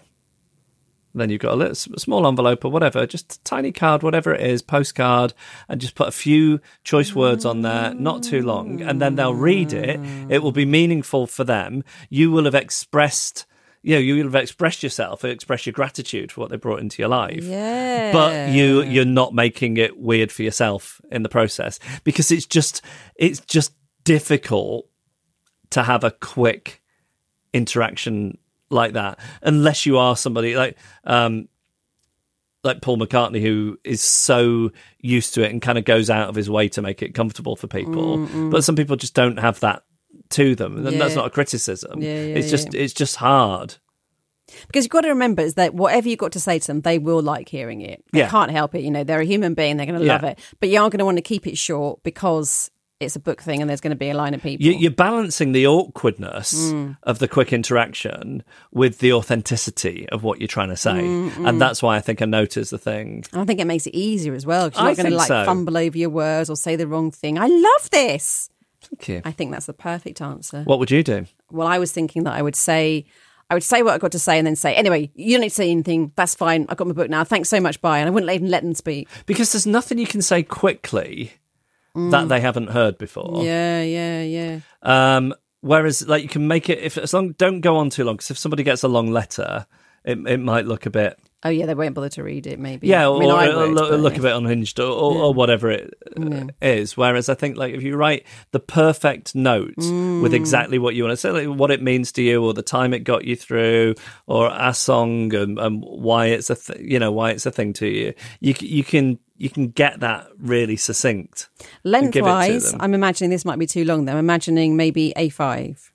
Then you've got a little, small envelope or whatever, just a tiny card, whatever it is, postcard, and just put a few choice words on there, not too long, and then they'll read it. It will be meaningful for them. You will have expressed, you know, you will have expressed yourself, express your gratitude for what they brought into your life. Yeah. But you, you're not making it weird for yourself in the process because it's just, it's just difficult to have a quick interaction like that unless you are somebody like um like Paul McCartney who is so used to it and kind of goes out of his way to make it comfortable for people but some people just don't have that to them and that's not a criticism Yeah, yeah, it's just yeah. it's just hard Because you've got to remember is that whatever you've got to say to them, they will like hearing it. They Yeah. can't help it. You know, they're a human being. They're going to Yeah. love it. But you are going to want to keep it short because it's a book thing and there's going to be a line of people. you, you're balancing the awkwardness Mm. of the quick interaction with the authenticity of what you're trying to say and that's why I think a note is the thing I think it makes it easier as well. 'cause you're I not going to like so. fumble over your words or say the wrong thing. I love this. thank you I think that's the perfect answer. what would you do Well, I was thinking that I would say, I would say what I got to say and then say, anyway, you don't need to say anything. That's fine. I've got my book now. Thanks so much. Bye. And I wouldn't even let them speak. because there's nothing you can say quickly that they haven't heard before. Mm. Yeah, yeah, yeah. Um, whereas, like, you can make it if as long don't go on too long because if somebody gets a long letter, it it might look a bit Oh, yeah, they won't bother to read it, maybe. yeah, I or, mean, I or would, look, look a bit unhinged or, or, or whatever it uh, is. Whereas I think like if you write the perfect note Mm. with exactly what you want to say, like what it means to you, or the time it got you through, or a song and, and why it's a th- you know why it's a thing to you, you you can you can get that really succinct. and give it to Lengthwise. I'm imagining this might be too long. Then I'm imagining maybe A5,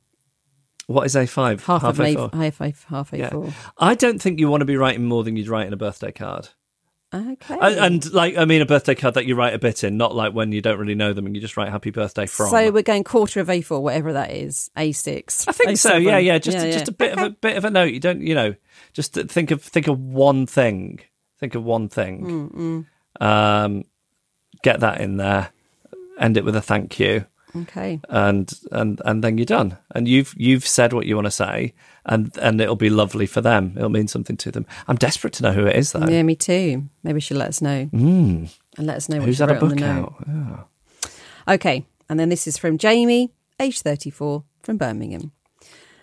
What is A five? half, of A A, four? half, A, half Yeah. A4. I don't think you want to be writing more than you'd write in a birthday card. Okay. And, and like, I mean, a birthday card that you write a bit in, not like when you don't really know them and you just write happy birthday from. so we're going quarter of A4, whatever that is, A6. I think so. A7. Yeah, yeah. Just, Yeah, just yeah. a bit of a bit of a note. You don't, you know, just think of think of one thing. Think of one thing. Mm, Um, get that in there. End it with a thank you. Okay. and and and then you're done. And you've you've said what you want to say, and and it'll be lovely for them. It'll mean something to them. I'm desperate to know who it is, though. Yeah, me too. Maybe she'll let us know. And let us know what Who's had a wrote on the book out? Yeah. Okay, and then this is from Jamie, age 34, from Birmingham.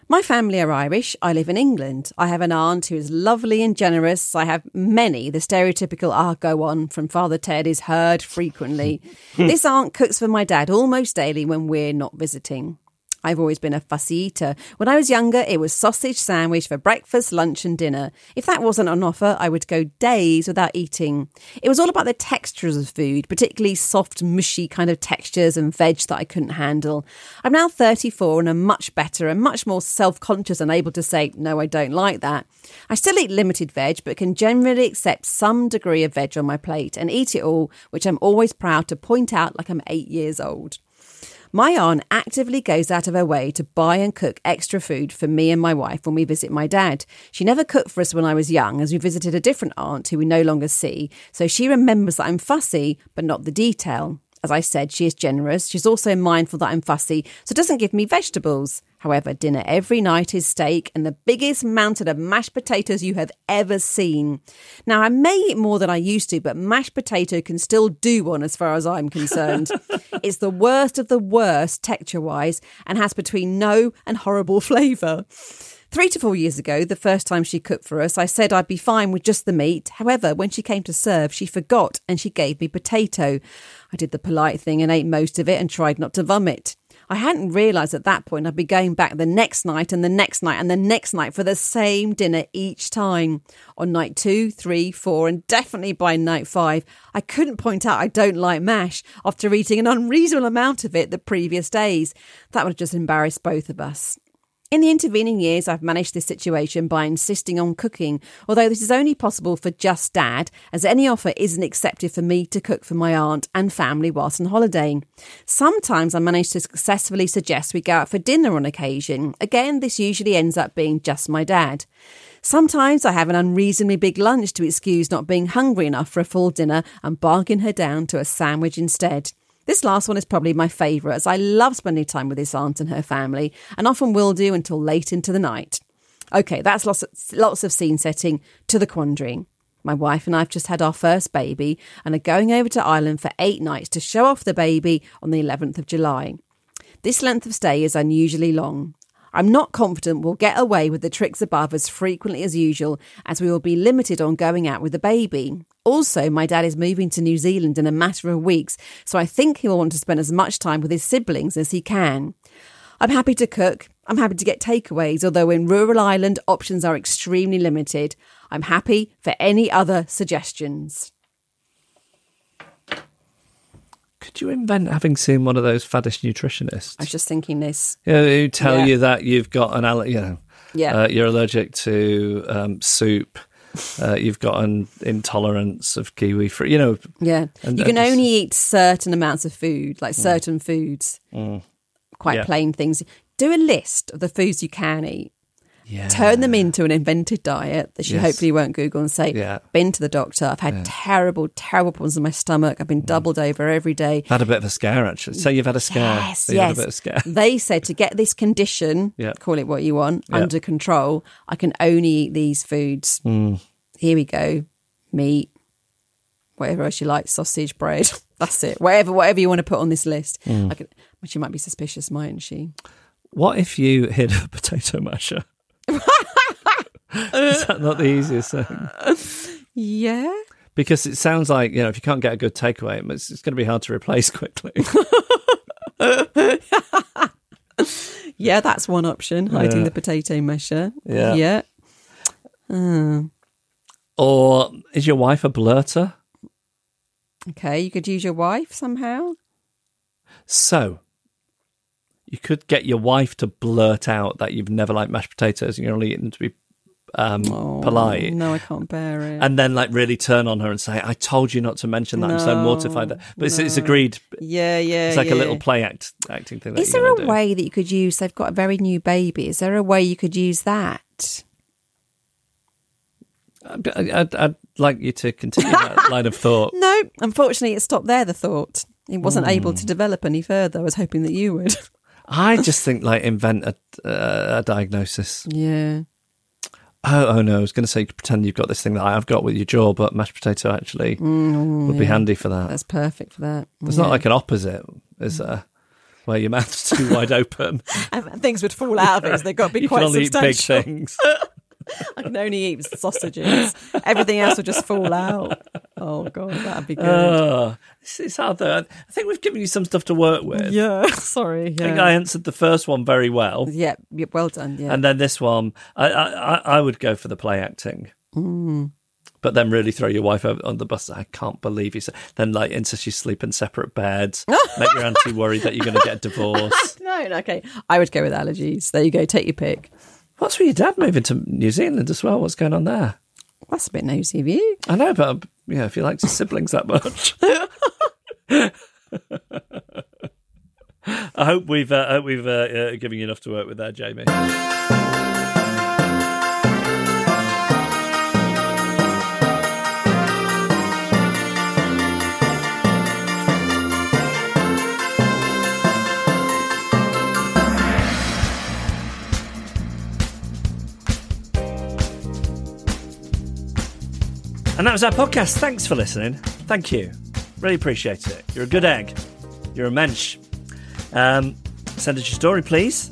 My family are Irish. I live in England. I have an aunt who is lovely and generous. I have many. The stereotypical ah go on from Father Ted is heard frequently. (laughs) this aunt cooks for my dad almost daily when we're not visiting. I've always been a fussy eater. When I was younger, it was sausage sandwich for breakfast, lunch, and dinner. If that wasn't on offer, I would go days without eating. It was all about the textures of food, particularly soft, mushy kind of textures and veg that I couldn't handle. I'm now 34 and am much better and much more self conscious and able to say, no, I don't like that. I still eat limited veg, but can generally accept some degree of veg on my plate and eat it all, which I'm always proud to point out like I'm eight years old. My aunt actively goes out of her way to buy and cook extra food for me and my wife when we visit my dad. She never cooked for us when I was young, as we visited a different aunt who we no longer see, so she remembers that I'm fussy, but not the detail. As I said, she is generous. She's also mindful that I'm fussy, so doesn't give me vegetables. However, dinner every night is steak and the biggest mountain of mashed potatoes you have ever seen. Now, I may eat more than I used to, but mashed potato can still do one as far as I'm concerned. (laughs) it's the worst of the worst texture wise and has between no and horrible (laughs) flavour. Three to four years ago, the first time she cooked for us, I said I'd be fine with just the meat. However, when she came to serve, she forgot and she gave me potato. I did the polite thing and ate most of it and tried not to vomit. I hadn't realised at that point I'd be going back the next night and the next night and the next night for the same dinner each time. On night two, three, four, and definitely by night five, I couldn't point out I don't like mash after eating an unreasonable amount of it the previous days. That would have just embarrassed both of us. In the intervening years, I've managed this situation by insisting on cooking, although this is only possible for just dad, as any offer isn't accepted for me to cook for my aunt and family whilst on holiday. Sometimes I manage to successfully suggest we go out for dinner on occasion. Again, this usually ends up being just my dad. Sometimes I have an unreasonably big lunch to excuse not being hungry enough for a full dinner and bargain her down to a sandwich instead. This last one is probably my favourite, as I love spending time with this aunt and her family, and often will do until late into the night. Okay, that's lots of, lots of scene setting to the quandary. My wife and I have just had our first baby and are going over to Ireland for eight nights to show off the baby on the 11th of July. This length of stay is unusually long. I'm not confident we'll get away with the tricks above as frequently as usual, as we will be limited on going out with the baby. Also, my dad is moving to New Zealand in a matter of weeks, so I think he will want to spend as much time with his siblings as he can. I'm happy to cook. I'm happy to get takeaways, although in rural Ireland, options are extremely limited. I'm happy for any other suggestions. Could you invent having seen one of those faddish nutritionists? I was just thinking this. you know, who tell Yeah. you that you've got an allergy, you know, Yeah. uh, you're allergic to um, soup, uh, you've got an intolerance of kiwi fruit, you know. Yeah. And you can only eat certain amounts of food, like certain foods, quite Yeah. plain things. Do a list of the foods you can eat. Yeah. Turn them into an invented diet that she Yes. hopefully won't Google and say, Yeah. been to the doctor. I've had terrible, terrible problems in my stomach. I've been Mm. doubled over every day. Had a bit of a scare, actually. Say you've had a scare. Yes, you've yes. had a bit of scare. (laughs) They said to get this condition, Yeah. call it what you want, Yeah. under control, I can only eat these foods. Mm. Here we go. Meat, whatever else you like, sausage, bread. (laughs) That's it. Whatever, whatever you want to put on this list. Mm. She might be suspicious, mightn't she? What if you hid a (laughs) potato masher? (laughs) Is that not the easiest thing? Yeah. Because it sounds like, you know, if you can't get a good takeaway, it's, it's going to be hard to replace quickly. (laughs) Yeah, that's one option, hiding Yeah. the potato masher. Yeah. Yeah. Oh, or is your wife a blurter? okay, you could use your wife somehow. So, you could get your wife to blurt out that you've never liked mashed potatoes and you're only eating them to be um, Oh, polite. No, I can't bear it. And then, like, really turn on her and say, I told you not to mention that. I'm so No, mortified. That. But it's, it's agreed. yeah, yeah. It's like a little play act acting thing. Is there a do. way that you could use? They've got a very new baby. Is there a way you could use that? I'd, I'd, I'd like you to continue that (laughs) line of thought. No, unfortunately, it stopped there. The thought. It wasn't able Hmm. to develop any further. I was hoping that you would. (laughs) I just think like invent a, uh, a diagnosis. yeah. Oh, oh no! I was going to say pretend you've got this thing that I've got with your jaw, but mashed potato actually would be handy for that. That's perfect for that. There's Yeah. not like an opposite, is there? Where your mouth's too wide open. (laughs) and things would fall out of it. So they've got to be (laughs) you quite can only eat big substantial. things. (laughs) I can only eat sausages. Everything else will just fall out. Oh god, that'd be good. Oh, it's, hard though. I think we've given you some stuff to work with. yeah, (laughs) sorry. I think I answered the first one very well, yeah, yeah, well done. Yeah. and then this one, I, I, I- would go for the play acting. Mm. But then really throw your wife over on the bus. I can't believe you. said Then like insist you sleep in separate beds. (laughs) make your auntie worried that you're going to get a divorce. no, (laughs) no, okay. I would go with allergies. There you go. Take your pick. What's with your dad moving to New Zealand as well? What's going on there? That's a bit nosy of you. I know, but yeah, if he likes his siblings that much. (laughs) I hope we've uh, I hope we've uh, uh, given you enough to work with there, Jamie. And that was our podcast. Thanks for listening. Thank you. Really appreciate it. You're a good egg. You're a mensch. Um, send us your story, please,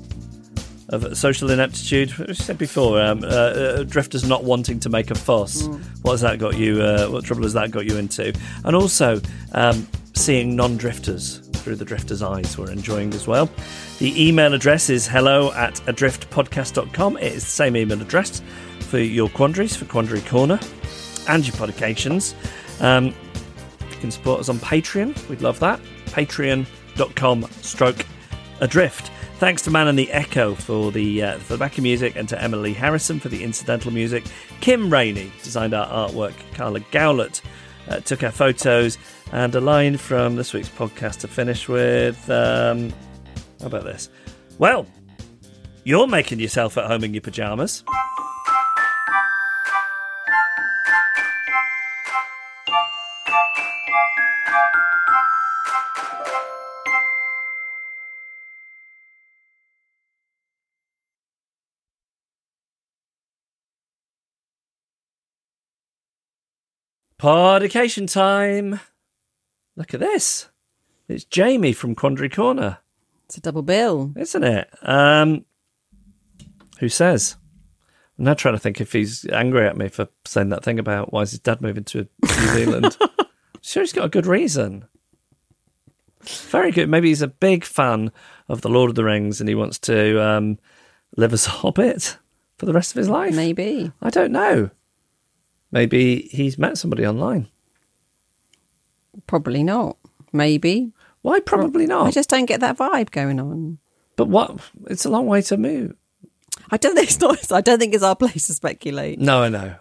of social ineptitude. As I said before, um, uh, uh, drifters not wanting to make a fuss. What has that got you? Uh, what trouble has that got you into? And also um, seeing non-drifters through the drifter's eyes. We're enjoying as well. The email address is hello at adriftpodcast.com. It is the same email address for your quandaries, for Quandary Corner and your podications. Um, you can support us on Patreon. We'd love that. Patreon.com stroke adrift. Thanks to Man and the Echo for the uh, for the backing music and to Emily Harrison for the incidental music. Kim Rainey designed our artwork. Carla Gowlett uh, took our photos. And a line from this week's podcast to finish with. Um, how about this? Well, you're making yourself at home in your pajamas. Podication time. Look at this. It's Jamie from Quandary Corner, It's a double bill. isn't it? Um, who says? I'm now trying to think if he's angry at me for saying that thing about why is his dad moving to New Zealand. (laughs) sure, he's got a good reason. Very good. Maybe he's a big fan of the Lord of the Rings and he wants to um, live as a hobbit for the rest of his life. Maybe. I don't know. Maybe he's met somebody online. Probably not. Maybe. Why? Probably not. I just don't get that vibe going on. But what? It's a long way to move. I don't think it's not. I don't think it's our place to speculate. No, I know.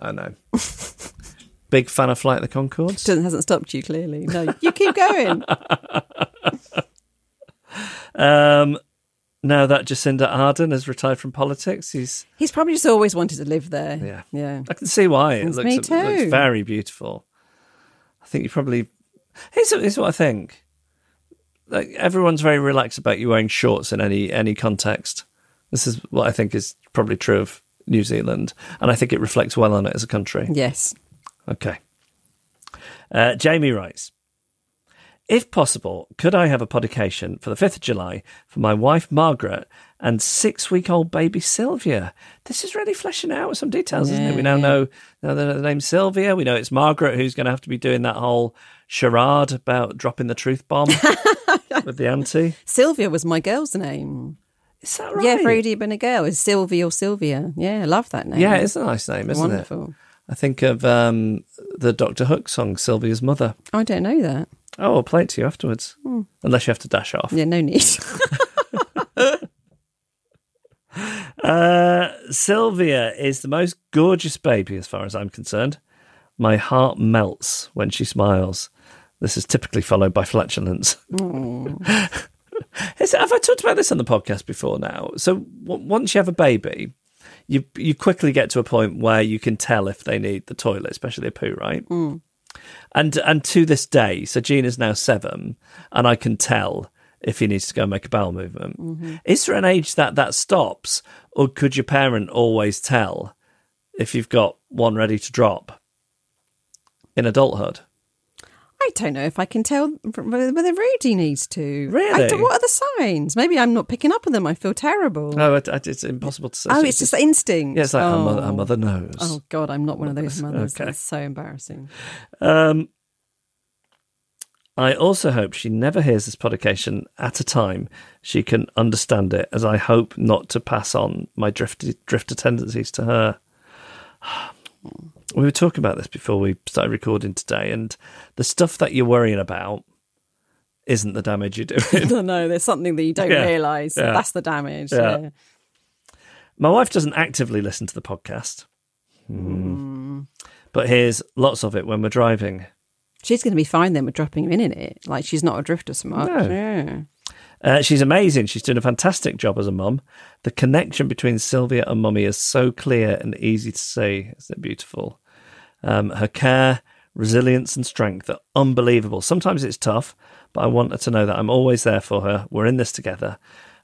I know. (laughs) Big fan of Flight of the Conchords. Doesn't hasn't stopped you clearly. No, you keep going. (laughs) Um, now that Jacinda Ardern has retired from politics, he's. He's probably just always wanted to live there. Yeah. yeah. I can see why. It looks, me it looks very beautiful. I think you probably. Here's, here's what I think. Like everyone's very relaxed about you wearing shorts in any any context. This is what I think is probably true of New Zealand, and I think it reflects well on it as a country. Yes. Okay. Uh, Jamie writes If possible, could I have a podication for the 5th of July for my wife Margaret and six week old baby Sylvia? This is really fleshing out some details, isn't it? We now know, now the, the name Sylvia. We know it's Margaret who's going to have to be doing that whole charade about dropping the truth bomb (laughs) with the auntie. Sylvia was my girl's name. Is that right? Yeah, if Rudy had been a girl, it's Sylvia or Sylvia. Yeah, I love that name. Yeah, it's a nice name, isn't Wonderful. it? I think of um, the Doctor Hook song, Sylvia's Mother. I don't know that. Oh, I'll play it to you afterwards. Hmm. Unless you have to dash off. Yeah, no need. (laughs) Uh, Sylvia is the most gorgeous baby, as far as I'm concerned. My heart melts when she smiles. This is typically followed by flatulence. Hmm. (laughs) Is- have I talked about this on the podcast before now? So w- once you have a baby, you you quickly get to a point where you can tell if they need the toilet, especially a poo, right? Hmm. And and to this day, so Gene is now seven, and I can tell if he needs to go and make a bowel movement. Mm-hmm. Is there an age that that stops, or could your parent always tell if you've got one ready to drop in adulthood? I don't know if I can tell whether Rudy needs to. Really? what are the signs? Maybe I'm not picking up on them. I feel terrible. No, it, it- it's impossible to say. oh, it's just instinct. yeah, it's like our, oh. mother, our mother knows. Oh God, I'm not one of those (laughs) mothers. Okay. That's so embarrassing. Um, I also hope she never hears this podcast at a time she can understand it, as I hope not to pass on my drifty, drifter tendencies to her. (sighs) We were talking about this before we started recording today, and the stuff that you're worrying about isn't the damage you're doing. (laughs) no, no, there's something that you don't Yeah. realise. Yeah. That's the damage. Yeah. My wife doesn't actively listen to the podcast, Hmm. but hears lots of it when we're driving. She's going to be fine then with dropping him in in it. Like she's not a drifter so much. No. Uh, she's amazing. She's doing a fantastic job as a mum. The connection between Sylvia and mummy is so clear and easy to see. Isn't it beautiful? Um, her care, resilience, and strength are unbelievable. Sometimes it's tough, but I want her to know that I'm always there for her. We're in this together.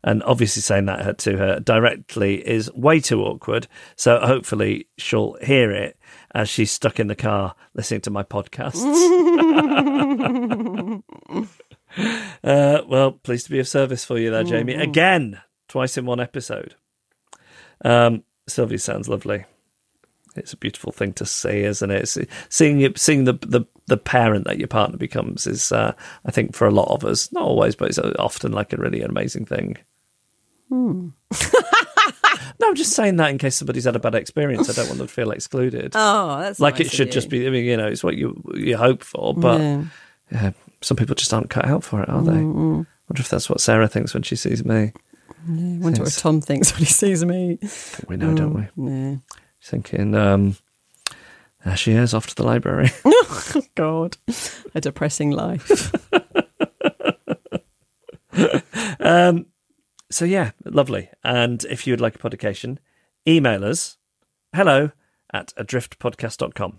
And obviously, saying that to her directly is way too awkward. So hopefully, she'll hear it as she's stuck in the car listening to my podcasts. (laughs) (laughs) (laughs) Uh, well, pleased to be of service for you there, Jamie. Again, twice in one episode. Um, Sylvia sounds lovely. It's a beautiful thing to see, isn't it? It's- seeing seeing the, the the parent that your partner becomes is, uh, I think, for a lot of us, not always, but it's often like a really amazing thing. (laughs) no, I'm just saying that in case somebody's had a bad experience. I don't want them to feel excluded. (laughs) Oh, that's like nice it should just be. I mean, you know, it's what you you hope for, but Yeah. yeah, some people just aren't cut out for it, are they? Wonder if that's what Sarah thinks when she sees me. I wonder what Tom thinks when he sees me. We know, don't we? Yeah. Thinking, um, there she is, off to the library. (laughs) Oh, God, a depressing life. (laughs) um, so yeah, lovely. And if you would like a podication, email us hello at adriftpodcast.com.